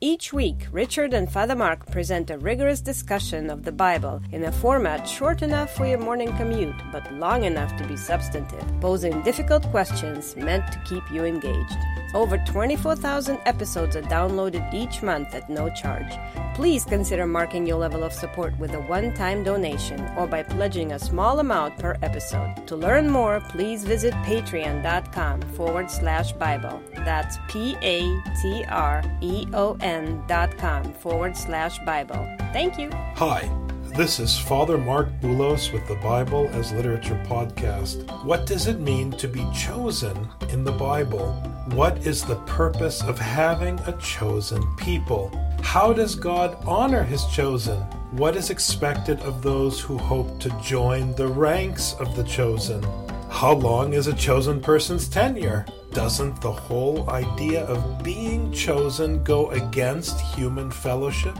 Each week, Richard and Father Marc present a rigorous discussion of the Bible in a format short enough for your morning commute, but long enough to be substantive, posing difficult questions meant to keep you engaged. Over 24,000 episodes are downloaded each month at no charge. Please consider marking your level of support with a one time donation or by pledging a small amount per episode. To learn more, please visit patreon.com forward slash Bible. That's P A T R E O N dot com forward slash Bible. Thank you. Hi. This is Father Marc Boulos with the Bible as Literature podcast. What does it mean to be chosen in the Bible? What is the purpose of having a chosen people? How does God honor his chosen? What is expected of those who hope to join the ranks of the chosen? How long is a chosen person's tenure? Doesn't the whole idea of being chosen go against human fellowship?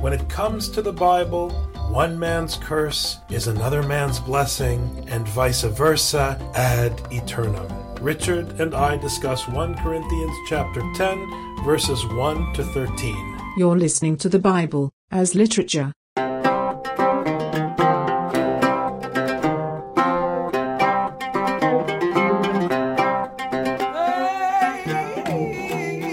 When it comes to the Bible, one man's curse is another man's blessing, and vice versa ad eternum. Richard and I discuss 1 Corinthians chapter 10 verses 1 to 13. You're listening to the Bible as literature.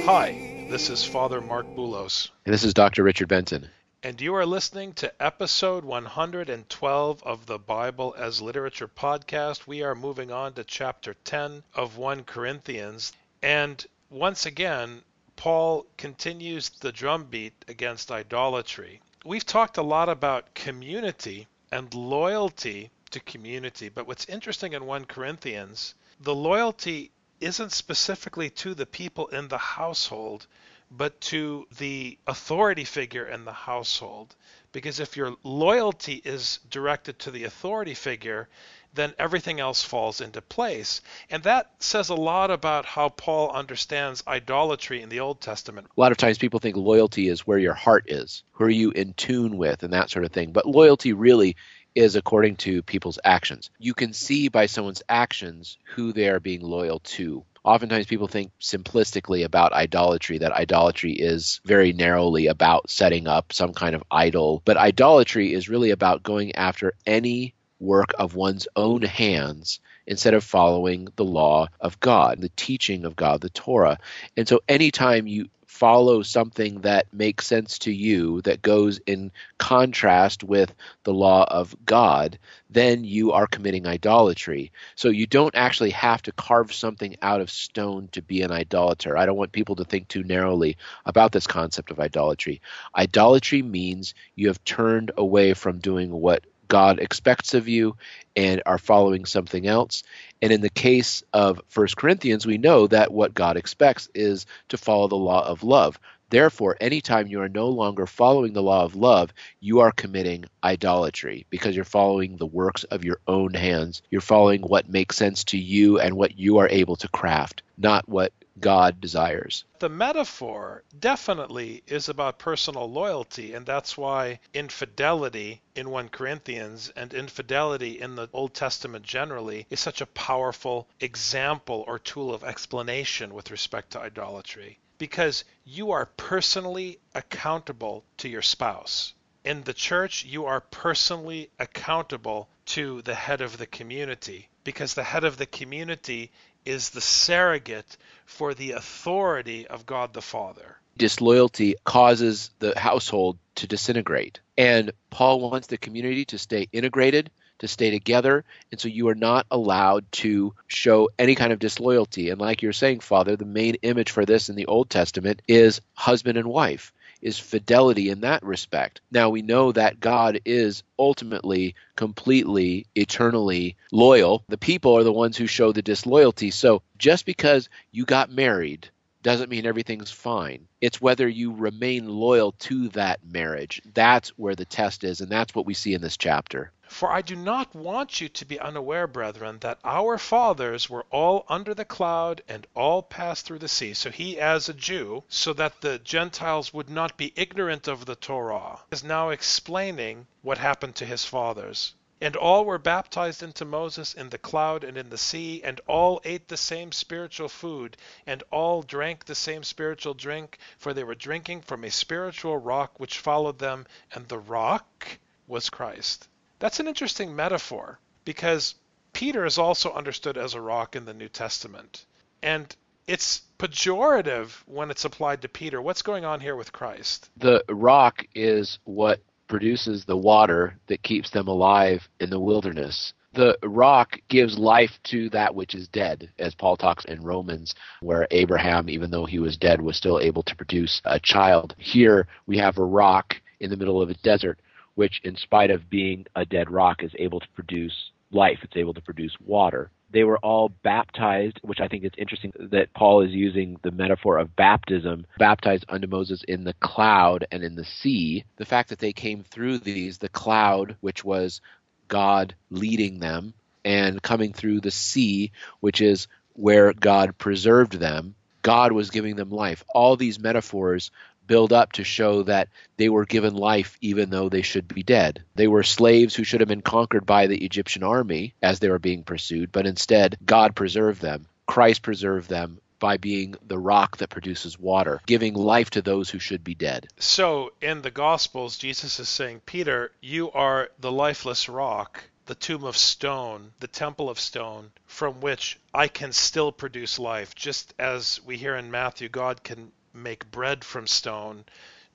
Hi, this is Father Marc Boulos. And this is Dr. Richard Benton. and you are listening to episode 112 of the Bible as Literature podcast. We are moving on to chapter 10 of 1 Corinthians. And once again, Paul continues the drumbeat against idolatry. We've talked a lot about community and loyalty to community, but what's interesting in 1 Corinthians, the loyalty isn't specifically to the people in the household, but to the authority figure in the household. Because if your loyalty is directed to the authority figure, then everything else falls into place. And that says a lot about how Paul understands idolatry in the Old Testament. A lot of times people think loyalty is where your heart is, who are you in tune with, and that sort of thing. But loyalty really is according to people's actions. You can see by someone's actions who they are being loyal to. Oftentimes people think simplistically about idolatry, that idolatry is very narrowly about setting up some kind of idol. But idolatry is really about going after any work of one's own hands instead of following the law of God, the teaching of God, the Torah. And so anytime you follow something that makes sense to you that goes in contrast with the law of God, then you are committing idolatry. So you don't actually have to carve something out of stone to be an idolater. I don't want people to think too narrowly about this concept of idolatry. Idolatry means you have turned away from doing what God expects of you and are following something else. And in the case of First Corinthians, we know that what God expects is to follow the law of love. Therefore, anytime you are no longer following the law of love, you are committing idolatry because you're following the works of your own hands. You're following what makes sense to you and what you are able to craft, not what God desires. The metaphor definitely is about personal loyalty, and that's why infidelity in 1 Corinthians and infidelity in the Old Testament generally is such a powerful example or tool of explanation with respect to idolatry. Because you are personally accountable to your spouse. In the church, you are personally accountable to the head of the community because the head of the community is the surrogate for the authority of God the Father. Disloyalty causes the household to disintegrate. And Paul wants the community to stay integrated, to stay together. And so you are not allowed to show any kind of disloyalty. And like you're saying, Father, the main image for this in the Old Testament is husband and wife is fidelity in that respect. Now we know that God is ultimately, completely, eternally loyal. The people are the ones who show the disloyalty. So just because you got married doesn't mean everything's fine. It's whether you remain loyal to that marriage. That's where the test is, and that's what we see in this chapter. For I do not want you to be unaware, brethren, that our fathers were all under the cloud and all passed through the sea. So he, as a Jew, so that the Gentiles would not be ignorant of the Torah, is now explaining what happened to his fathers. And all were baptized into Moses in the cloud and in the sea, and all ate the same spiritual food, and all drank the same spiritual drink, for they were drinking from a spiritual rock which followed them, and the rock was Christ. That's an interesting metaphor because Peter is also understood as a rock in the New Testament. And it's pejorative when it's applied to Peter. What's going on here with Christ? The rock is what produces the water that keeps them alive in the wilderness. The rock gives life to that which is dead, as Paul talks in Romans, where Abraham, even though he was dead, was still able to produce a child. Here we have a rock in the middle of a desert, which, in spite of being a dead rock, is able to produce life. It's able to produce water they were all baptized, which I think is interesting that Paul is using the metaphor of baptism, baptized unto Moses in the cloud and in the sea. The fact that they came through these, the cloud, which was God leading them, and coming through the sea, which is where God preserved them, God was giving them life. All these metaphors build up to show that they were given life even though they should be dead. They were slaves who should have been conquered by the Egyptian army as they were being pursued, but instead God preserved them. Christ preserved them by being the rock that produces water, giving life to those who should be dead. So in the Gospels, Jesus is saying, Peter, you are the lifeless rock, the tomb of stone, the temple of stone, from which I can still produce life. Just as we hear in Matthew, God can make bread from stone,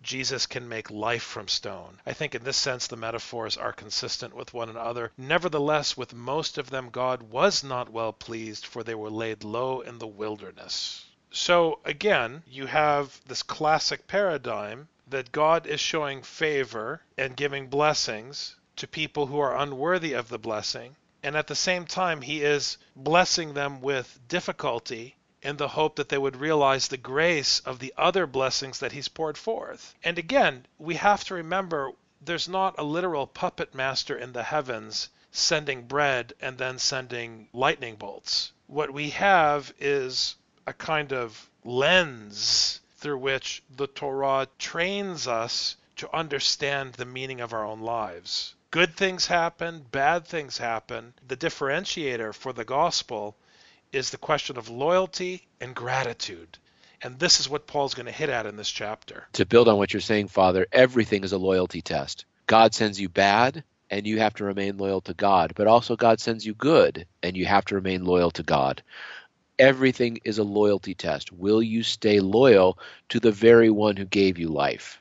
Jesus can make life from stone. I think in this sense the metaphors are consistent with one another. Nevertheless, with most of them God was not well pleased, for they were laid low in the wilderness. So again, you have this classic paradigm that God is showing favor and giving blessings to people who are unworthy of the blessing. And at the same time, he is blessing them with difficulty in the hope that they would realize the grace of the other blessings that he's poured forth. And again, we have to remember there's not a literal puppet master in the heavens sending bread and then sending lightning bolts. What we have is a kind of lens through which the Torah trains us to understand the meaning of our own lives. Good things happen, bad things happen. The differentiator for the gospel is the question of loyalty and gratitude. And this is what Paul's going to hit at in this chapter. To build on what you're saying, Father, everything is a loyalty test. God sends you bad, and you have to remain loyal to God. But also, God sends you good, and you have to remain loyal to God. Everything is a loyalty test. Will you stay loyal to the very one who gave you life?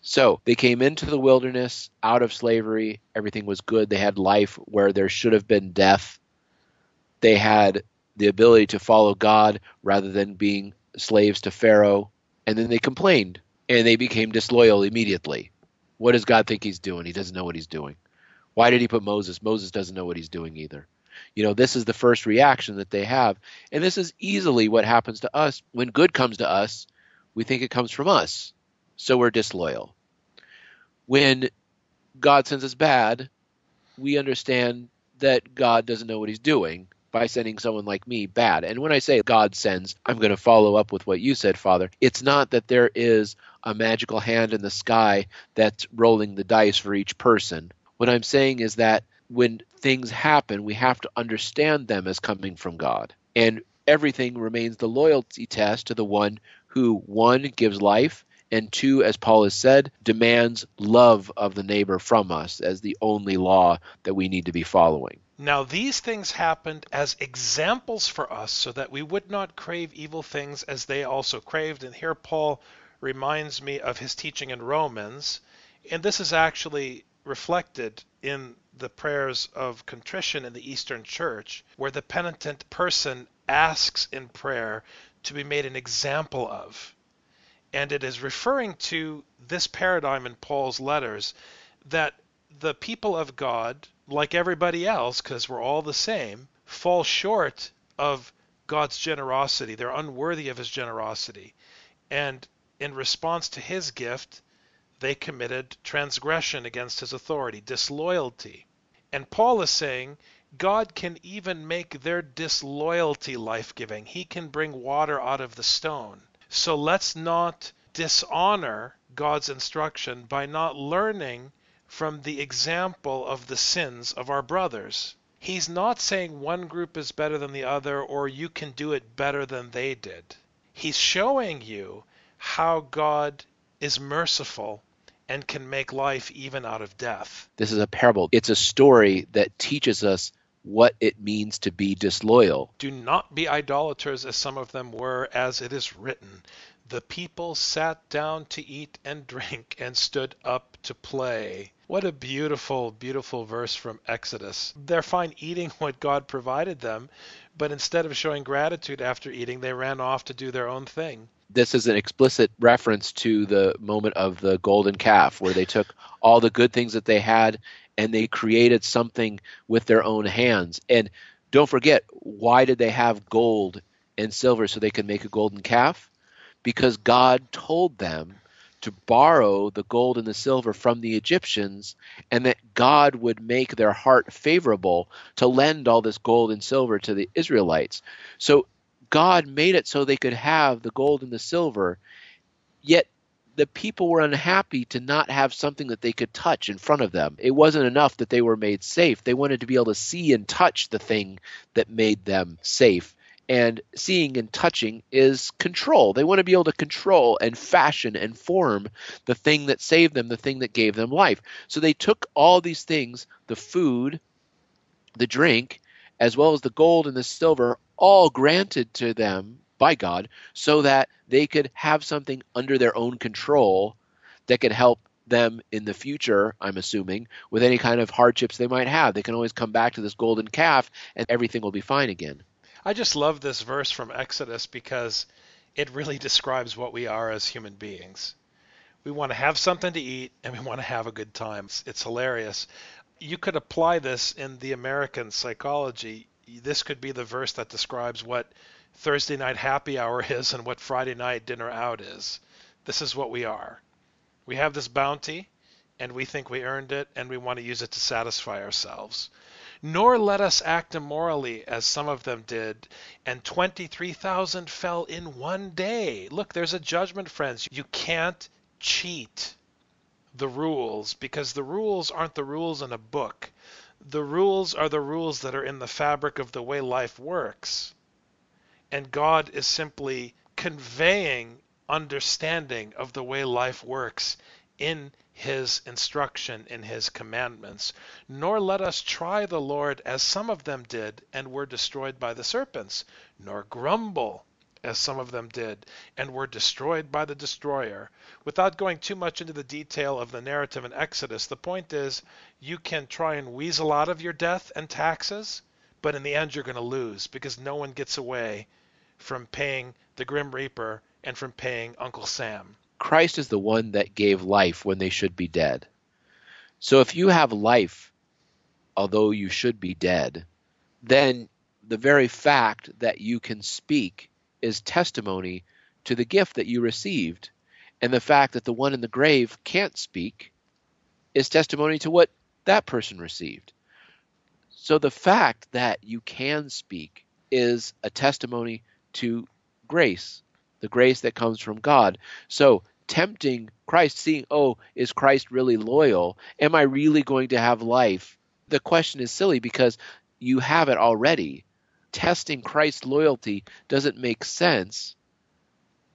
So they came into the wilderness out of slavery. Everything was good. They had life where there should have been death. They had the ability to follow God rather than being slaves to Pharaoh. And then they complained and they became disloyal immediately. What does God think he's doing? He doesn't know what he's doing. Why did he put Moses? Moses doesn't know what he's doing either. You know, this is the first reaction that they have. And this is easily what happens to us. When good comes to us, we think it comes from us. So we're disloyal. When God sends us bad, we understand that God doesn't know what he's doing by sending someone like me bad. And when I say God sends, I'm going to follow up with what you said, Father. It's not that there is a magical hand in the sky that's rolling the dice for each person. What I'm saying is that when things happen, we have to understand them as coming from God. And everything remains the loyalty test to the one who, one, gives life, and two, as Paul has said, demands love of the neighbor from us as the only law that we need to be following. Now, these things happened as examples for us so that we would not crave evil things as they also craved. And here Paul reminds me of his teaching in Romans. And this is actually reflected in the prayers of contrition in the Eastern Church, where the penitent person asks in prayer to be made an example of. And it is referring to this paradigm in Paul's letters that the people of God, like everybody else, because we're all the same, fall short of God's generosity. They're unworthy of his generosity. And in response to his gift, they committed transgression against his authority, disloyalty. And Paul is saying God can even make their disloyalty life giving. He can bring water out of the stone. So let's not dishonor God's instruction by not learning from the example of the sins of our brothers. He's not saying one group is better than the other or you can do it better than they did. He's showing you how God is merciful and can make life even out of death. This is a parable. It's a story that teaches us what it means to be disloyal. Do not be idolaters as some of them were, as it is written. The people sat down to eat and drink and stood up to play. What a beautiful, beautiful verse from Exodus. They're fine eating what God provided them, but instead of showing gratitude after eating, they ran off to do their own thing. This is an explicit reference to the moment of the golden calf, where they took all the good things that they had and they created something with their own hands. And don't forget, why did they have gold and silver so they could make a golden calf? because God told them to borrow the gold and the silver from the Egyptians, and that God would make their heart favorable to lend all this gold and silver to the Israelites. So God made it so they could have the gold and the silver, yet the people were unhappy to not have something that they could touch in front of them. It wasn't enough that they were made safe. They wanted to be able to see and touch the thing that made them safe and seeing and touching is control. They want to be able to control and fashion and form the thing that saved them, the thing that gave them life. So they took all these things the food, the drink, as well as the gold and the silver, all granted to them by God, so that they could have something under their own control that could help them in the future, I'm assuming, with any kind of hardships they might have. They can always come back to this golden calf and everything will be fine again. I just love this verse from Exodus because it really describes what we are as human beings. We want to have something to eat and we want to have a good time. It's, it's hilarious. You could apply this in the American psychology. This could be the verse that describes what Thursday night happy hour is and what Friday night dinner out is. This is what we are. We have this bounty and we think we earned it and we want to use it to satisfy ourselves. Nor let us act immorally, as some of them did, and 23,000 fell in one day. Look, there's a judgment, friends. You can't cheat the rules because the rules aren't the rules in a book. The rules are the rules that are in the fabric of the way life works. And God is simply conveying understanding of the way life works in his instruction in his commandments. Nor let us try the Lord as some of them did and were destroyed by the serpents, nor grumble as some of them did and were destroyed by the destroyer. Without going too much into the detail of the narrative in Exodus, the point is you can try and weasel out of your death and taxes, but in the end you're going to lose because no one gets away from paying the Grim Reaper and from paying Uncle Sam. Christ is the one that gave life when they should be dead. So if you have life, although you should be dead, then the very fact that you can speak is testimony to the gift that you received. And the fact that the one in the grave can't speak is testimony to what that person received. So the fact that you can speak is a testimony to grace, the grace that comes from God. So tempting Christ, seeing, oh, is Christ really loyal? Am I really going to have life? The question is silly because you have it already. Testing Christ's loyalty doesn't make sense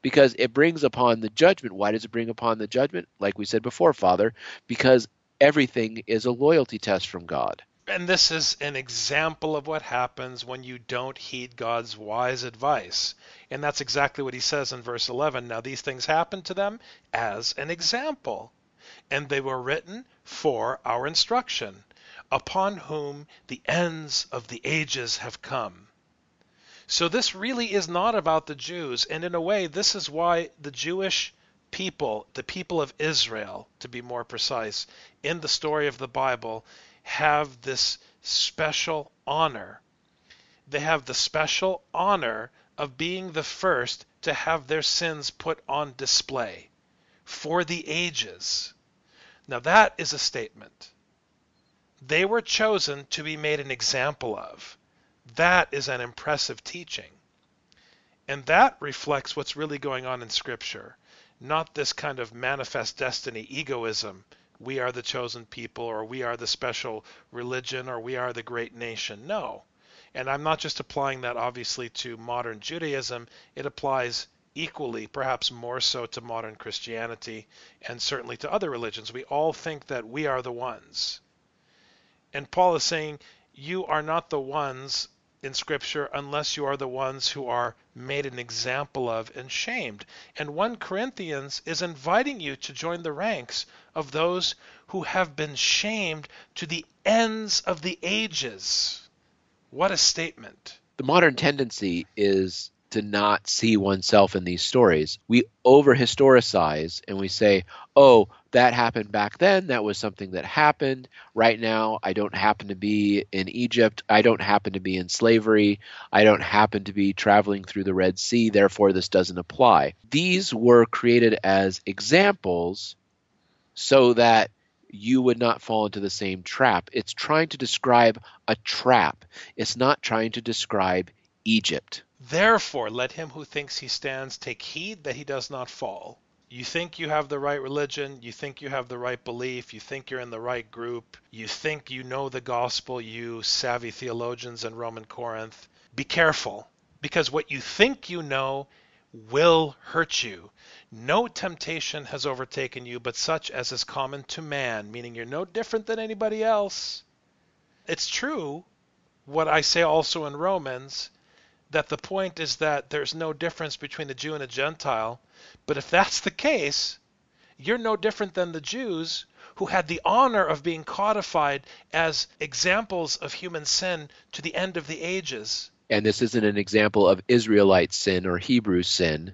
because it brings upon the judgment. Why does it bring upon the judgment? Like we said before, Father, because everything is a loyalty test from God. And this is an example of what happens when you don't heed God's wise advice. And that's exactly what he says in verse 11. Now, these things happened to them as an example, and they were written for our instruction, upon whom the ends of the ages have come. So, this really is not about the Jews. And in a way, this is why the Jewish people, the people of Israel, to be more precise, in the story of the Bible, have this special honor. They have the special honor of being the first to have their sins put on display for the ages. Now, that is a statement. They were chosen to be made an example of. That is an impressive teaching. And that reflects what's really going on in Scripture, not this kind of manifest destiny egoism we are the chosen people or we are the special religion or we are the great nation. No. And I'm not just applying that obviously to modern Judaism, it applies equally, perhaps more so to modern Christianity and certainly to other religions. We all think that we are the ones. And Paul is saying, You are not the ones in Scripture unless you are the ones who are made an example of and shamed. And 1 Corinthians is inviting you to join the ranks of those who have been shamed to the ends of the ages. What a statement. The modern tendency is to not see oneself in these stories. We over historicize and we say, oh, that happened back then. That was something that happened. Right now, I don't happen to be in Egypt. I don't happen to be in slavery. I don't happen to be traveling through the Red Sea. Therefore, this doesn't apply. These were created as examples so that you would not fall into the same trap. It's trying to describe a trap, it's not trying to describe Egypt. Therefore, let him who thinks he stands take heed that he does not fall. You think you have the right religion, you think you have the right belief, you think you're in the right group, you think you know the gospel, you savvy theologians in Roman Corinth. Be careful, because what you think you know will hurt you. No temptation has overtaken you but such as is common to man, meaning you're no different than anybody else. It's true, what I say also in Romans, that the point is that there's no difference between a Jew and a Gentile. But if that's the case, you're no different than the Jews who had the honor of being codified as examples of human sin to the end of the ages. And this isn't an example of Israelite sin or Hebrew sin.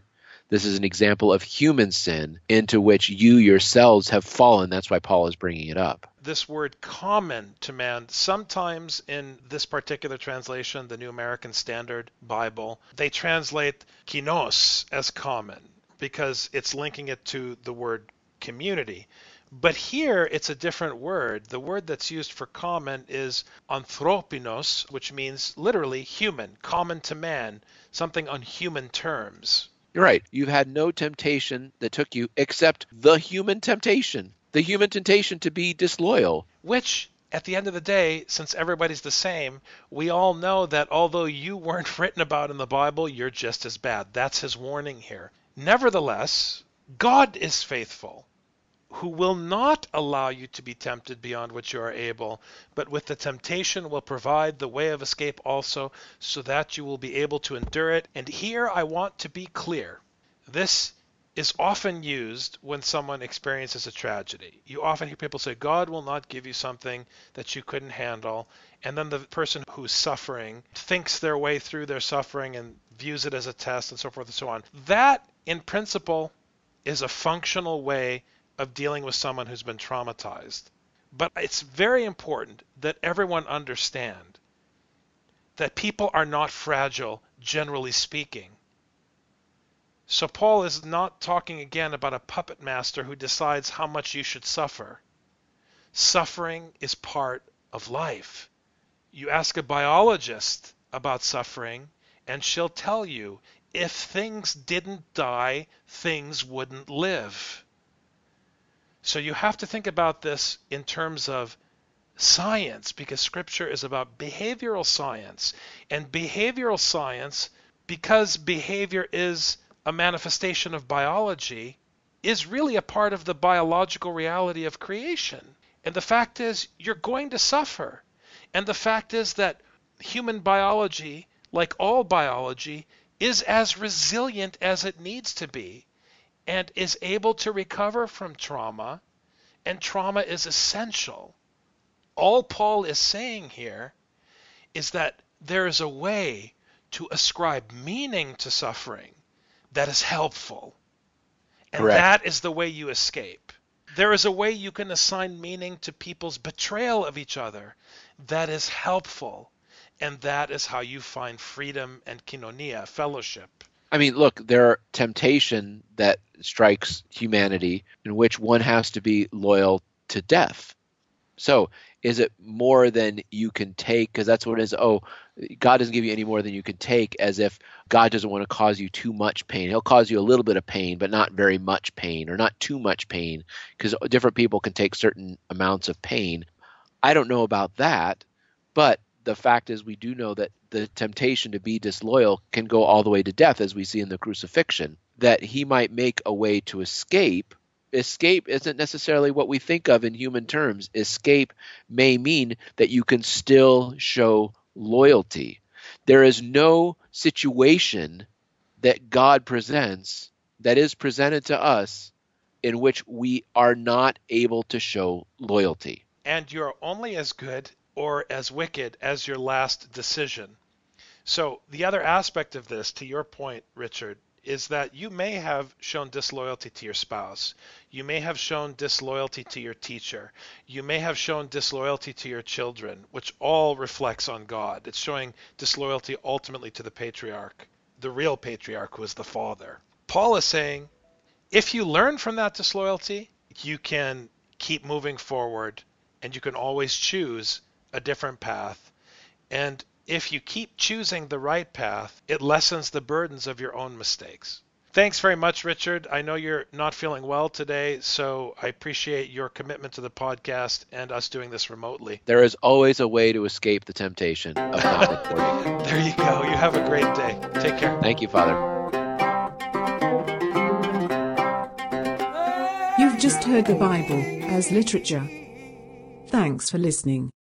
This is an example of human sin into which you yourselves have fallen. That's why Paul is bringing it up. This word common to man, sometimes in this particular translation, the New American Standard Bible, they translate koinos as common because it's linking it to the word community. But here it's a different word. The word that's used for common is anthropinos, which means literally human, common to man, something on human terms. You're right. You've had no temptation that took you except the human temptation, the human temptation to be disloyal. Which, at the end of the day, since everybody's the same, we all know that although you weren't written about in the Bible, you're just as bad. That's his warning here. Nevertheless, God is faithful who will not allow you to be tempted beyond what you are able, but with the temptation will provide the way of escape also, so that you will be able to endure it. And here I want to be clear. This is often used when someone experiences a tragedy. You often hear people say, God will not give you something that you couldn't handle. And then the person who's suffering thinks their way through their suffering and views it as a test and so forth and so on. That, in principle, is a functional way of dealing with someone who's been traumatized. But it's very important that everyone understand that people are not fragile, generally speaking. So Paul is not talking again about a puppet master who decides how much you should suffer. Suffering is part of life. You ask a biologist about suffering, and she'll tell you if things didn't die, things wouldn't live. So you have to think about this in terms of science because scripture is about behavioral science. And behavioral science, because behavior is a manifestation of biology, is really a part of the biological reality of creation. And the fact is, you're going to suffer. And the fact is that human biology, like all biology, is as resilient as it needs to be and is able to recover from trauma, and trauma is essential. All Paul is saying here is that there is a way to ascribe meaning to suffering that is helpful. And Correct. that is the way you escape. There is a way you can assign meaning to people's betrayal of each other that is helpful. And that is how you find freedom and koinonia, fellowship. I mean, look, there are temptation that strikes humanity in which one has to be loyal to death. So, is it more than you can take? Because that's what it is. Oh, God doesn't give you any more than you can take, as if God doesn't want to cause you too much pain. He'll cause you a little bit of pain, but not very much pain, or not too much pain, because different people can take certain amounts of pain. I don't know about that, but the fact is, we do know that the temptation to be disloyal can go all the way to death, as we see in the crucifixion, that he might make a way to escape escape isn't necessarily what we think of in human terms. Escape may mean that you can still show loyalty. There is no situation that God presents that is presented to us in which we are not able to show loyalty. And you're only as good or as wicked as your last decision. So, the other aspect of this, to your point, Richard, is that you may have shown disloyalty to your spouse. You may have shown disloyalty to your teacher. You may have shown disloyalty to your children, which all reflects on God. It's showing disloyalty ultimately to the patriarch, the real patriarch who is the father. Paul is saying if you learn from that disloyalty, you can keep moving forward and you can always choose a different path. And if you keep choosing the right path, it lessens the burdens of your own mistakes. Thanks very much, Richard. I know you're not feeling well today, so I appreciate your commitment to the podcast and us doing this remotely. There is always a way to escape the temptation of not recording. there you go. You have a great day. Take care. Thank you, Father. You've just heard the Bible as literature. Thanks for listening.